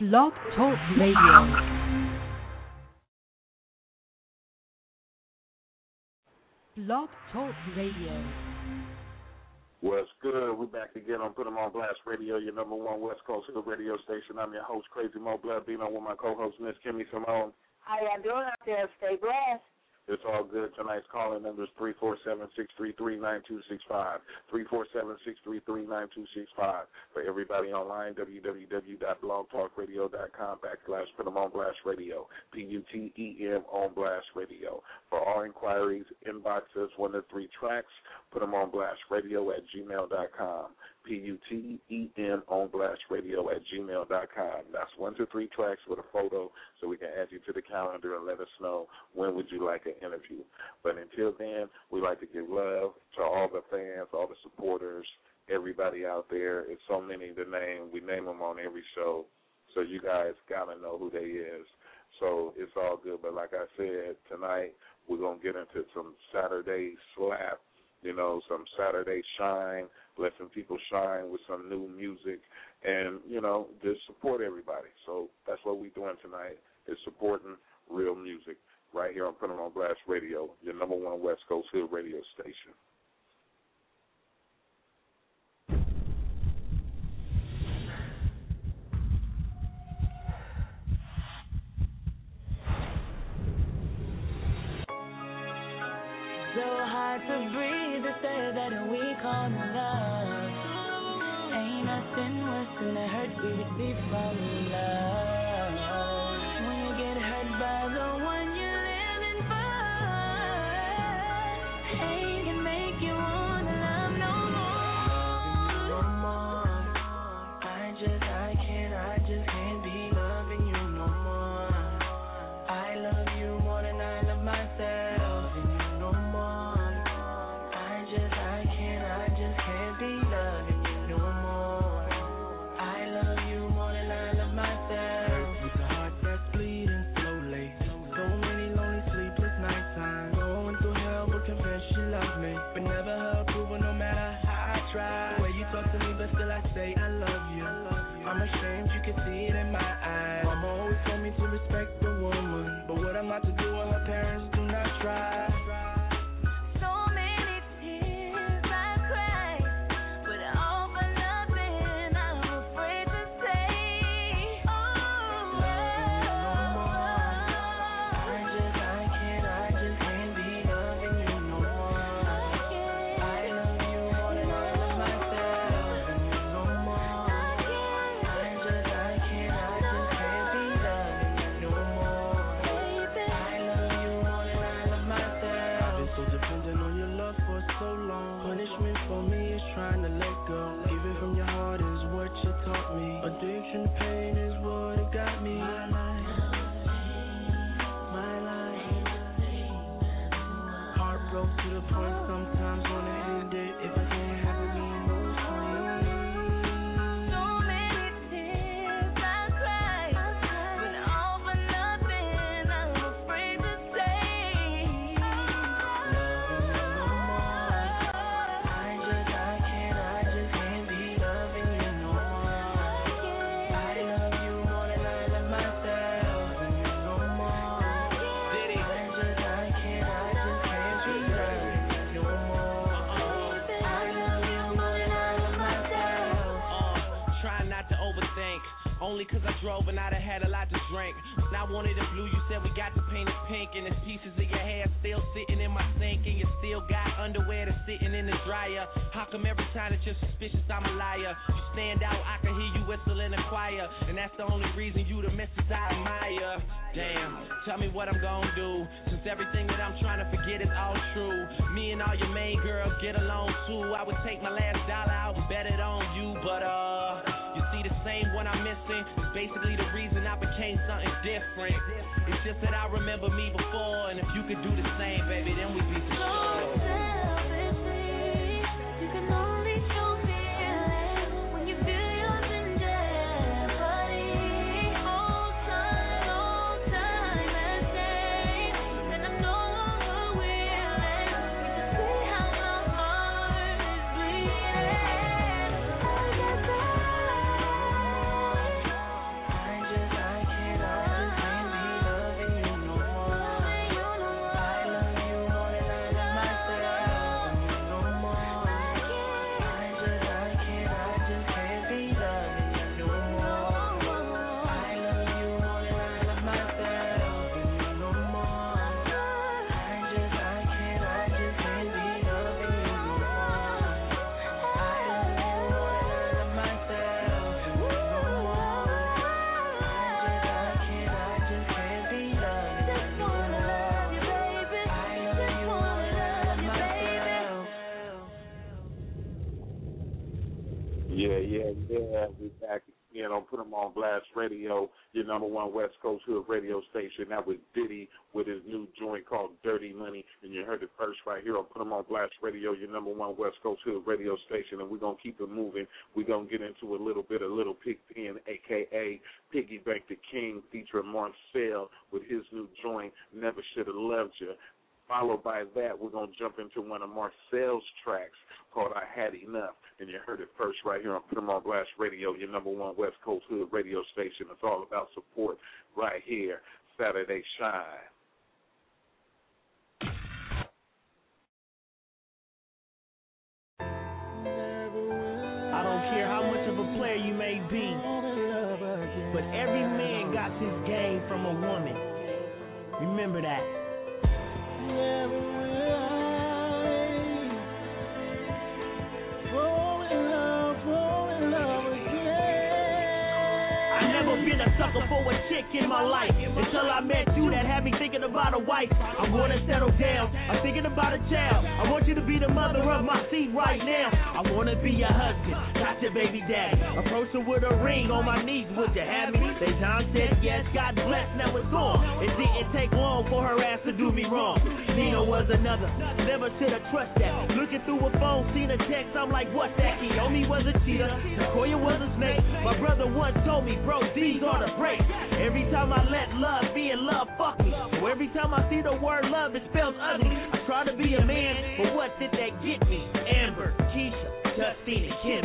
Blog Talk Radio. Blog Talk Radio. What's good? We're back again on Put 'em on Blast Radio, your number one West Coast Hill radio station. I'm your host, Crazy Mo Blood, being on with my co-host, Miss Kimmy Simone. How y'all doing out there? Stay blessed. It's all good. Tonight's calling number is three four seven six three three nine two six five. Three four seven six three three nine two six five. For everybody online, www.blogtalkradio.com backslash put them on blast radio. P U T E M on blast radio. For all inquiries, inbox us one to three tracks. Put them on blast radio at gmail.com. P U T E M on blast radio at gmail.com. That's one to three tracks with a photo so we can add you to the calendar and let us know when would you like an interview. But until then, we like to give love to all the fans, all the supporters, everybody out there. It's so many to name. We name them on every show. So you guys got to know who they is. So it's all good. But like I said, tonight we're to get into some Saturday slap, you know, some Saturday shine, let some people shine with some new music and, you know, just support everybody. So that's what we're doing tonight is supporting real music right here on Put 'em on Blast Radio, your number one West Coast Hill radio station. Nothing worse than the hurt we receive from love. Everything that I'm trying to forget is all true. Me and all your main girls get along too. I would take my last dollar out and bet it on you. But, uh, you see, the same one I'm missing is basically the reason I became something different. It's just that I remember me before, and if you could do the same, baby, then we'd be. Yeah, yeah. We back again on Put 'em on Blast Radio, your number one West Coast Hood radio station. That was Diddy with his new joint called Dirty Money, and you heard it first right here on Put 'em on Blast Radio, your number one West Coast Hood radio station. And we're gonna keep it moving. We're gonna get into a little bit of Little Pig Pen, aka Piggy Bank the King, featuring Marcel with his new joint Never Should Have Loved You. Followed by that, we're going to jump into one of Marcel's tracks called I Had Enough. And you heard it first right here on Put 'em on Blast Radio, your number one West Coast Hood radio station. It's all about support right here, Saturday Shine. I don't care how much of a player you may be, but every man got game from a woman. Remember that. I sucker for a chick in my life until I met you that had me thinking about a wife. I wanna settle down. I'm thinking about a child. I want you to be the mother of my seed right now. I wanna be your husband, not your baby daddy. Approach her with a ring on my knees. Would you have me? They John said yes. God bless. Now it's on. It didn't take long for her ass to do me wrong. Nina was another. Never should have trusted that. Looking through a phone, seen a text. I'm like, what's that? Kiyomi was a cheater. Sequoia was a snake. My brother once told me, bro, these are the Every time I let love be in love, fuck me. So every time I see the word love, it spells ugly. I try to be a man, but what did that get me? Amber, Keisha, Justine, and Kim.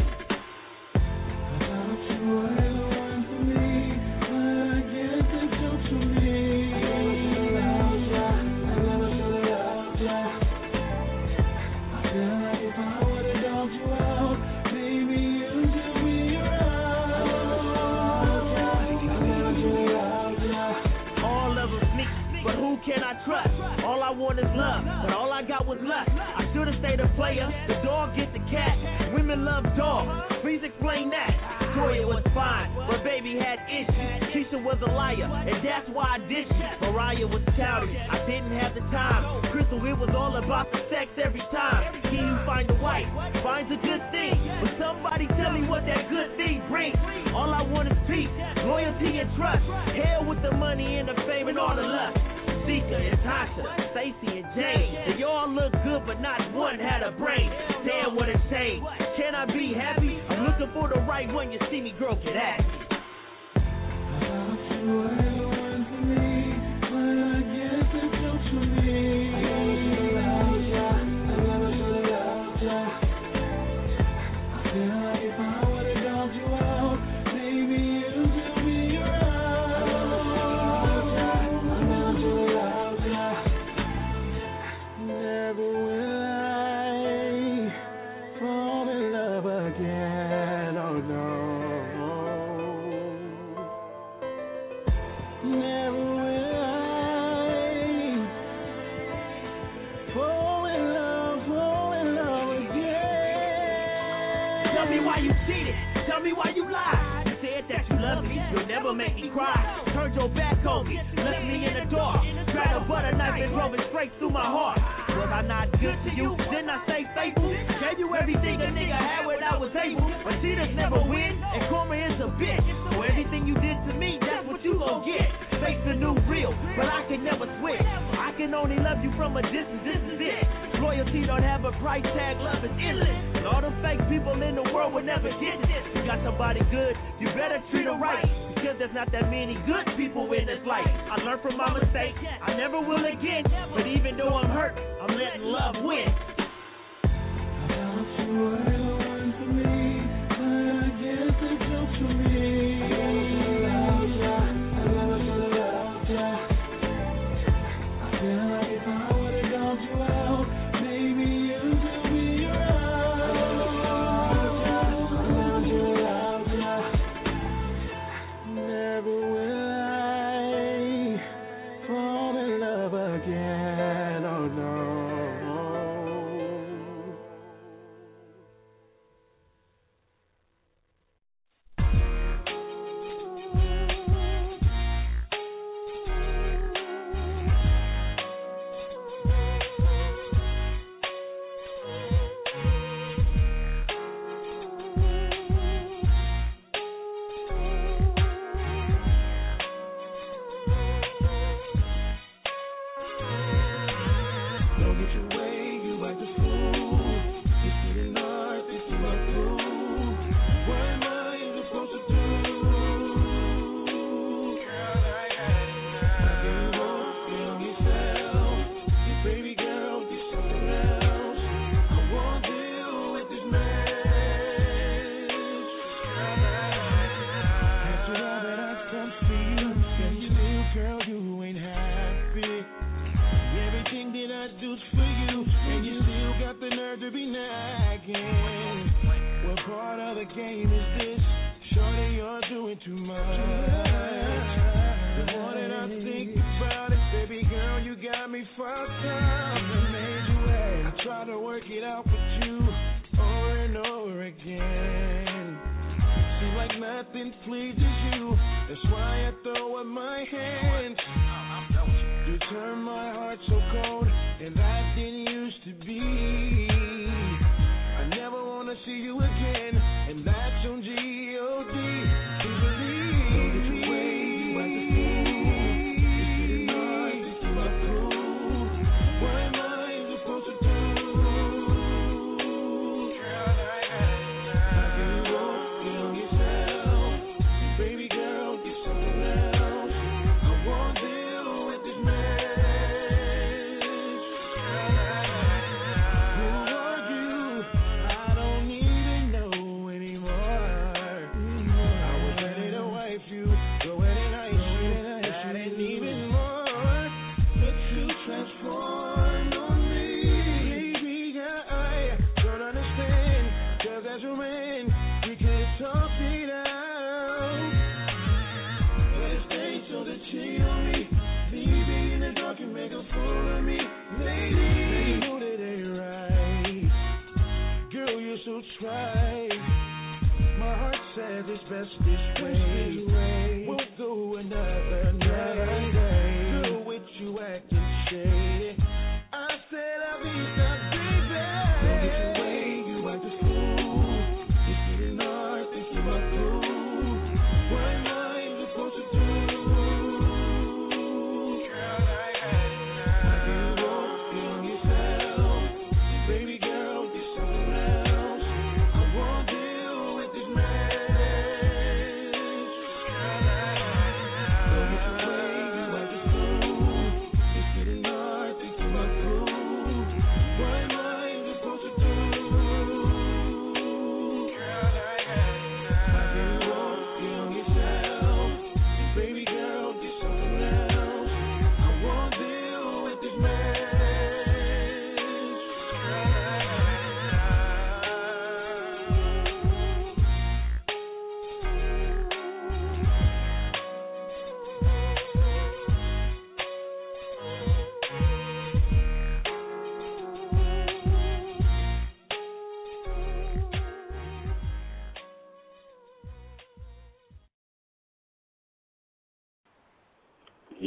Was a liar, and that's why I ditched you. Mariah was childish. I didn't have the time. Crystal, it was all about the sex every time. He who find a wife finds a good thing, but somebody tell me what that good thing brings. All I want is peace, loyalty, and trust. Hell with the money and the fame and all the lust. Sika and Tasha, Stacy and Jane. They all look good, but not one had a brain. Damn, what a shame. Can I be happy? I'm looking for the right one. You see me, girl, get at me. Tell this life. I learned from my mistakes, I never will again. But even though I'm hurt, I'm letting love win. I you were the one for me, but I guess me. G.O.D.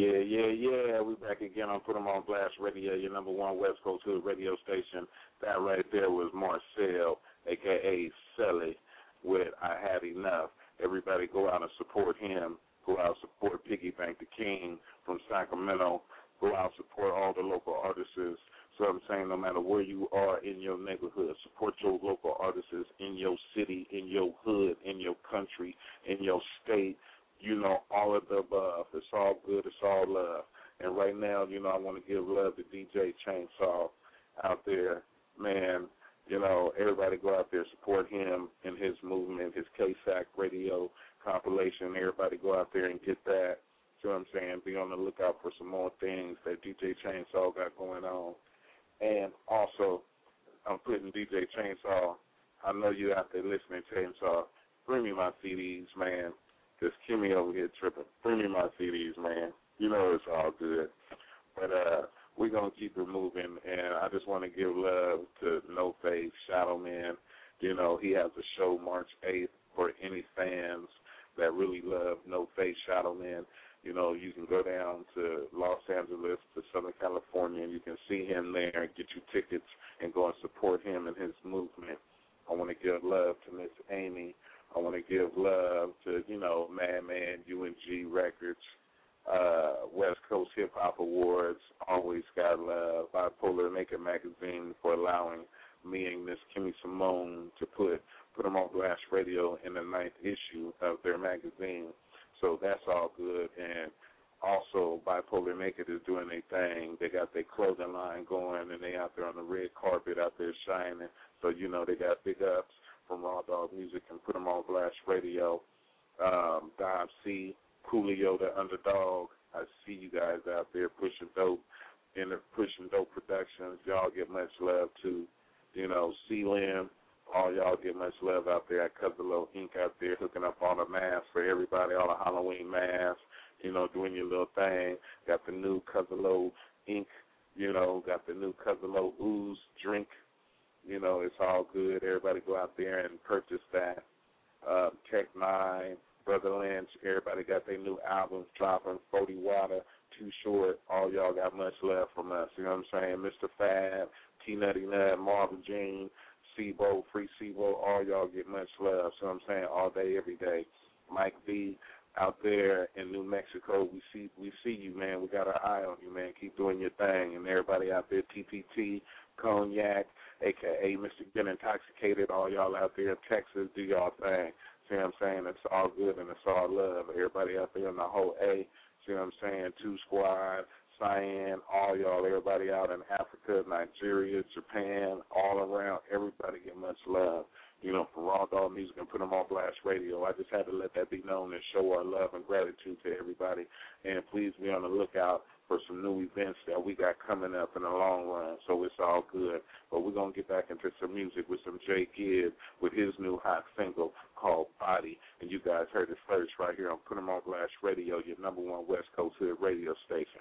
Yeah, yeah, yeah. We back again on Put 'em on Blast Radio, your number one West Coast Hood radio station. That right there was Marcel, aka Selly, with I Had Enough. Everybody go out and support him. Go out and support Piggy Bank the King from Sacramento. Go out and support all the local artists. So I'm saying no matter where you are in your neighborhood, support your local artists in your city, in your hood, in your country, in your state, you know, all of the above. It's all good. It's all love. And right now, you know, I want to give love to DJ Chainsaw out there. Man, you know, everybody go out there, support him in his movement, his KSAC radio compilation. Everybody go out there and get that. You know what I'm saying? Be on the lookout for some more things that DJ Chainsaw got going on. And also, I'm putting DJ Chainsaw. I know you out there listening, Chainsaw. Bring me my CDs, man. Just Kimmy over here tripping. Bring me my CDs, man. You know it's all good. But uh we're gonna keep it moving and I just wanna give love to No Face, Shadow Man. You know, he has a show March eighth for any fans that really love No Face Shadow Man. You know, you can go down to Los Angeles to Southern California and you can see him there and get you tickets and go and support him and his movement. I want to give love to Miss Amy. I want to give love to, you know, Madman, UNG Records, uh, West Coast Hip Hop Awards, Always Got Love, Bipolar Naked Magazine for allowing me and Miss Kimmy Simone to put put them on Blast Radio in the ninth issue of their magazine. So that's all good. And also, Bipolar Naked is doing their thing. They got their clothing line going, and they out there on the red carpet out there shining. So you know they got big ups from Raw Dog Music and put them on Blast Radio. Um, Dom C, Coolio, the underdog. I see you guys out there pushing dope in the pushing dope productions. Y'all get much love too. You know, C Lim, all y'all get much love out there at Cuzzalo Inc. out there hooking up all the masks for everybody, all the Halloween masks, you know, doing your little thing. Got the new Cuzzalo Inc., you know, got the new Cuzzalo Ooze drink. You know, it's all good. Everybody go out there and purchase that. Uh, Tech N9ne, Brother Lynch, everybody got their new albums dropping. Forty Water, Too Short. All y'all got much love from us. You know what I'm saying? Mr. Fab, T Nutty Nut, Marvin Jean, Sebo, Free Sebo. All y'all get much love. So I'm saying all day, every day. Mike V out there in New Mexico, we see we see you, man. We got our eye on you, man. Keep doing your thing, and everybody out there, TPT, Cognac, aka Mr. Get Intoxicated, all y'all out there in Texas, do y'all thing. See what I'm saying? It's all good and it's all love. Everybody out there in the whole A, see what I'm saying? Two Squad, Cyan, all y'all, everybody out in Africa, Nigeria, Japan, all around, everybody get much love. You know, for Raw Dog Music and put them on Blast Radio. I just had to let that be known and show our love and gratitude to everybody. And please be on the lookout for some new events that we got coming up in the long run. So it's all good. But we're gonna get back into some music with some Jay Gibb with his new hot single called Body. And you guys heard it first right here on Put 'em on Blast Radio, your number one West Coast Hood radio station.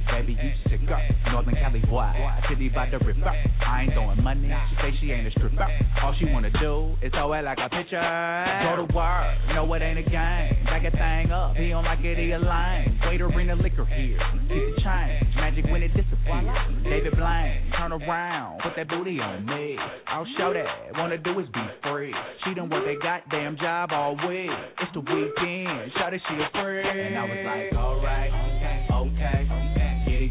Baby, you sick up. Northern Cali boy, city by the river. I ain't throwing money. She say she ain't a stripper. All she wanna do is throw it like a picture. Go to work, no it ain't a game. Back a thing up, he don't like it, he a lame. Waiter bring the liquor here, get the change. Magic when it disappears. David Blaine, turn around, put that booty on me. I'll show that. Wanna do is be free. She done work that goddamn job all week. It's the weekend, shout it she a free. And I was like, alright, okay, it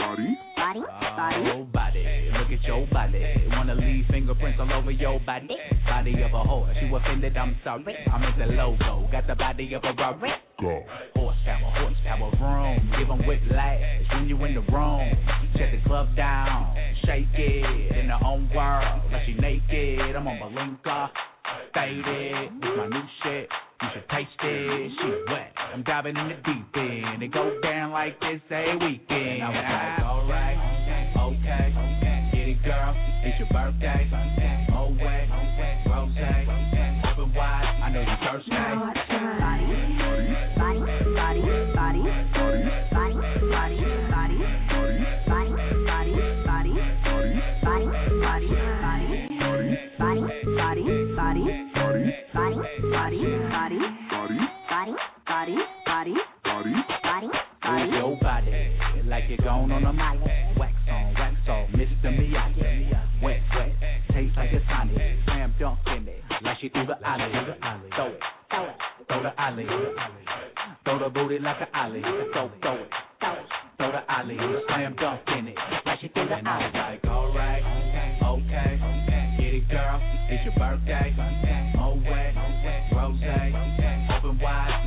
body, body, body. Oh, body, look at your body. Wanna leave fingerprints all over your body. Body of a whore. you offended, I'm sorry. I'm at the logo, got the body of a Rari. Go. Horsepower, horsepower, vroom. Give 'em whiplash when you in the room. Shut the club down, shake it in her own world. Like she naked, I'm on Malinka. Faded, diving in the deep end. It goes down like this a weekend. I was like, alright, okay, get it, girl. It's your birthday. Oh wet, rose, open wide. I know you thirsty. Now it's time. Body, body, body, body, body, body, body, body, body, body, body, body, body, body, body, body, body, body, body, body, body, body, body, body, Move your body like you're gone on a molly. Wax on, wax off, Mr. Miyagi. Wet, wet, tastes like a tonic. Slam dunk in it, like she threw the alley. Throw it, throw it, throw the alley. Throw the booty like an alley. Throw, throw it, throw it, throw the alley. Slam dunk in it, like she threw the alley. And I was like, alright, okay, get it, girl. It's your birthday. Oh wet, rose, open wide.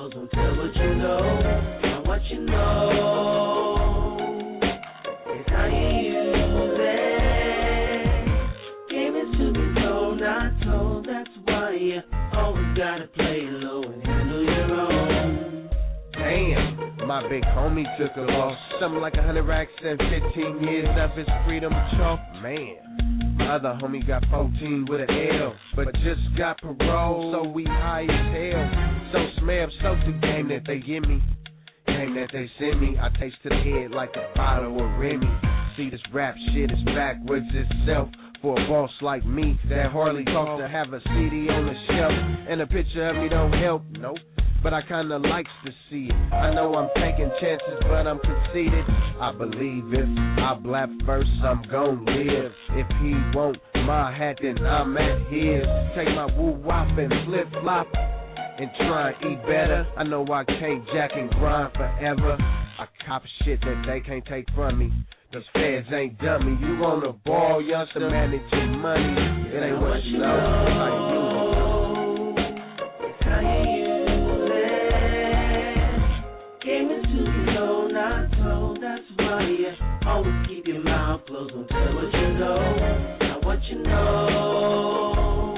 closed. Don't tell what you know. And what you know is how you my big homie took a loss. Something like a hundred racks and 15 years of his freedom chalk. Man, my other homie got 14 with an L, but just got parole, so we high as hell. So smell, so the game that they give me. Game that they send me, I taste to the head like a bottle of Remy. See, this rap shit is backwards itself. For a boss like me that hardly talks to have a CD on the shelf and a picture of me don't help. Nope. But I kinda likes to see it. I know I'm taking chances, but I'm conceited. I believe if I blap first, I'm gon' live. If he won't my hat, then I'm at his. Take my woo wop and flip flop and try and eat better. I know I can't jack and grind forever. I cop shit that they can't take from me. Those feds ain't dummy. You on the ball, youngster, manage your money. It ain't what you know, you closed. Don't tell what you know. Not what you know.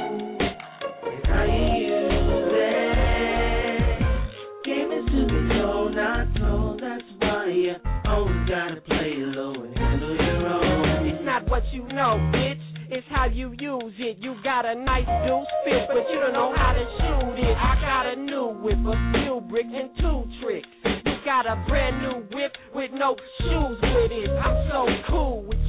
It's how you use it. Game is to be told, not told. That's why you always gotta play low and handle your own. It's not what you know, bitch. It's how you use it. You got a nice deuce fit, but you don't know how to shoot it. I got a new whip, a steel brick, and two tricks. You got a brand new whip with no shoes with it. I'm so cool with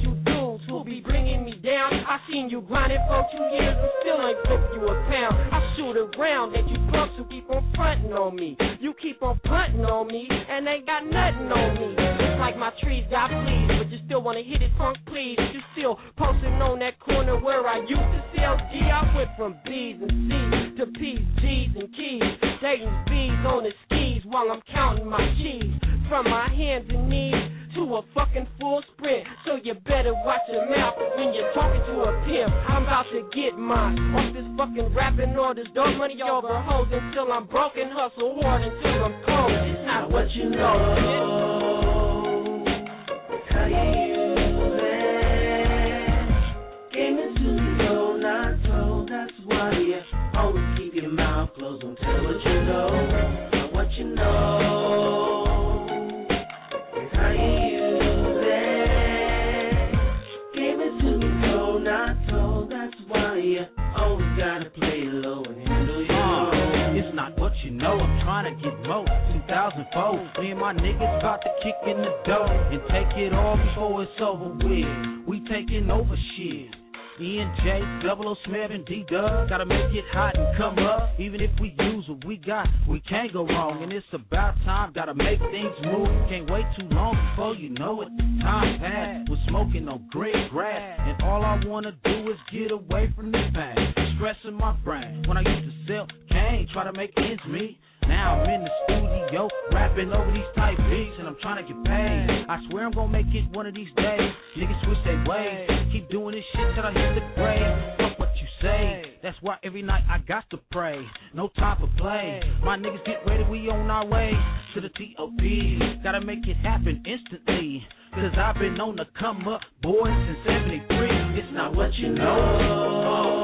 down. I seen you grinding for two years and still ain't flipped you a pound. I shoot around that you punks who keep on fronting on me. You keep on punting on me and ain't got nothing on me. It's like my trees got fleas, but you still wanna hit it funk please. You still posting on that corner where I used to sell G. I went from B's and C's to P's, G's and keys. Dating B's on the skis while I'm counting my cheese. From my hands and knees to a fucking full sprint. You better watch your mouth when you're talking to a pimp. I'm about to get mine off this fucking rapping or this dog money over hoes until I'm broken. Hustle hard until I'm cold. It's not what you know, It's you 2004, me and my niggas about to kick in the door and take it all before it's over with. We taking over shit. ENJ, Double O Smith, and D Dub. Gotta make it hot and come up. Even if we use what we got, we can't go wrong. And it's about time, gotta make things move. Can't wait too long before you know it. Time passed, we're smoking on green grass. And all I wanna do is get away from this pain. Stressing my brain. When I used to sell cane, try to make ends meet. Now I'm in the studio, rapping over these type beats, and I'm trying to get paid. I swear I'm gonna make it one of these days. Niggas switch their ways, keep doing this shit till I hit the grave. Fuck what you say. That's why every night I got to pray. No time for play. My niggas get ready, we on our way to the TOP. Gotta make it happen instantly. Cause I've been on the come up, boy, since 73. It's not what you know.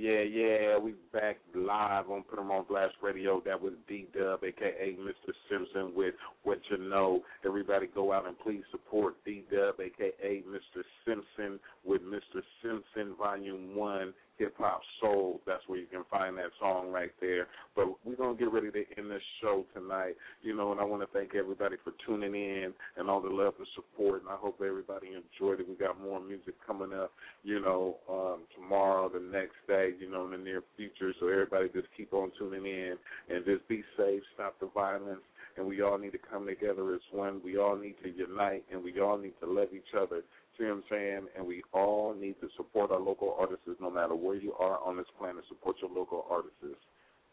Yeah, yeah. We back live on Put 'em on Blast Radio. That was D Dub, aka Mr. Simpson, with What You Know. Everybody go out and please support D Dub, aka Mr. Simpson, with Mr. Simpson Volume 1, hip hop soul. That's where you can find that song right there. But we're gonna get ready to end this show tonight. You know, and I wanna thank everybody for tuning in and all the love and support and I hope everybody enjoyed it. We got more music coming up, you know, um tomorrow, the next day, you know, in the near future. So everybody just keep on tuning in and just be safe, stop the violence and we all need to come together as one. We all need to unite and we all need to love each other film fan, and we all need to support our local artists no matter where you are on this planet. Support your local artists.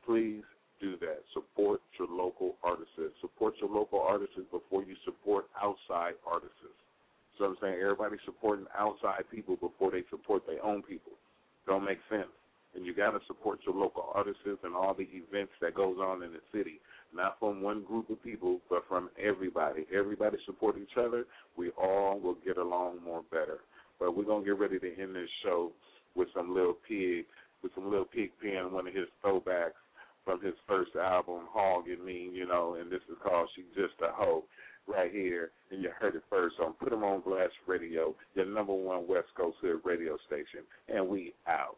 Please do that. Support your local artists. Support your local artists before you support outside artists. So I'm saying everybody's supporting outside people before they support their own people. Don't make sense. And you gotta support your local artists and all the events that goes on in the city not from one group of people, but from everybody. Everybody support each other. We all will get along more better. But we're gonna get ready to end this show with some little pig, with some little pig pen. one of his throwbacks from his first album, Hog and Me. You know, and this is called She's Just a Hoe right here, and you heard it first on Put 'em on Blast Radio, your number one West Coast Hood radio station, and we out.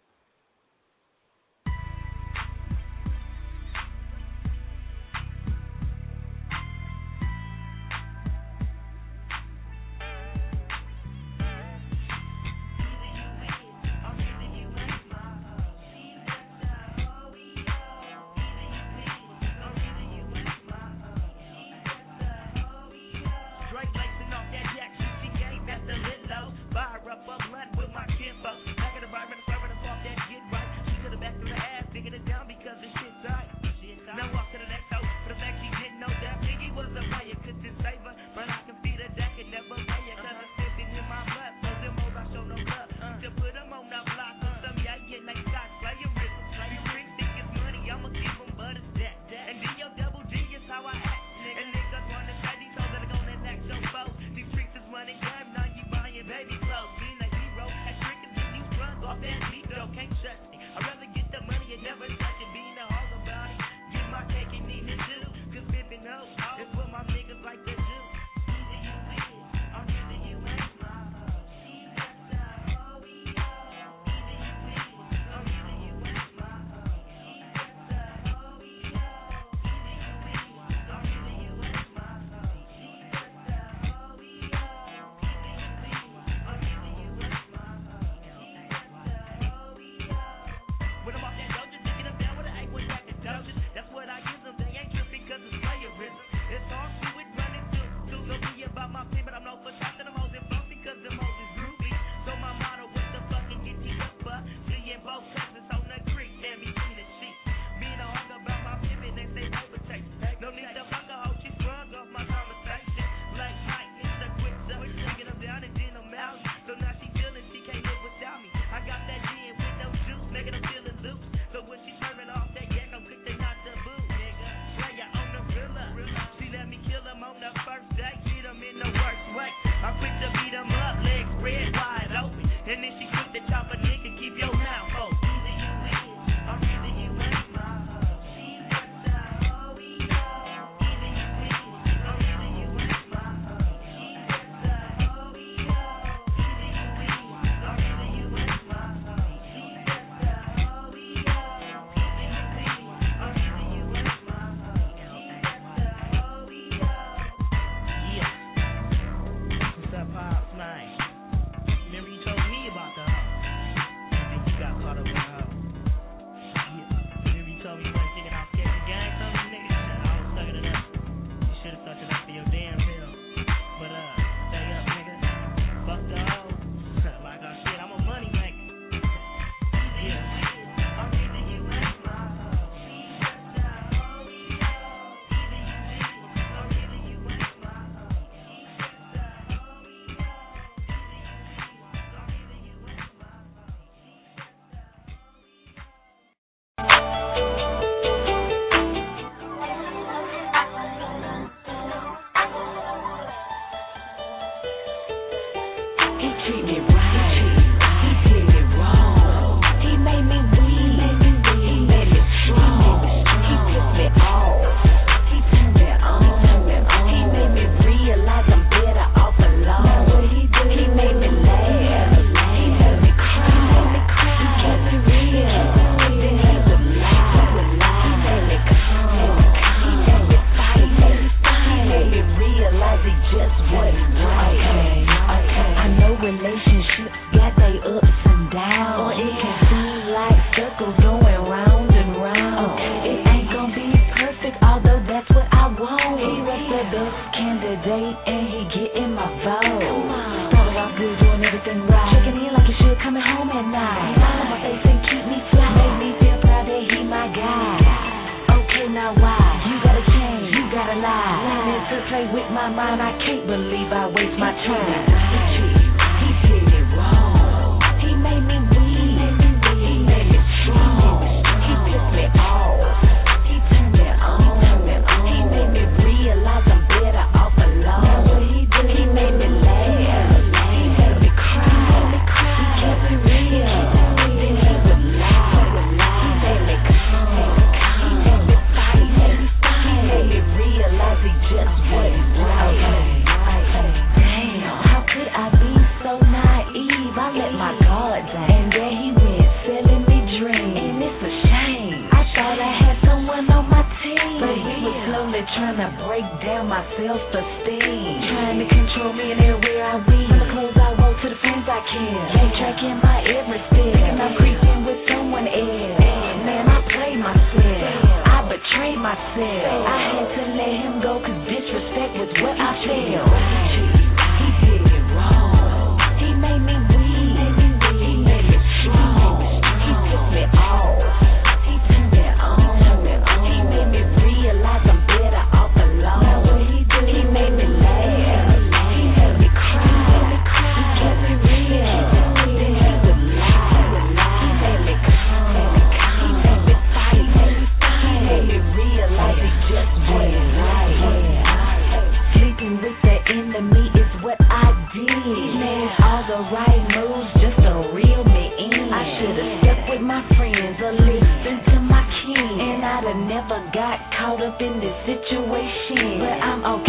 Up in this situation. But I'm okay. Okay.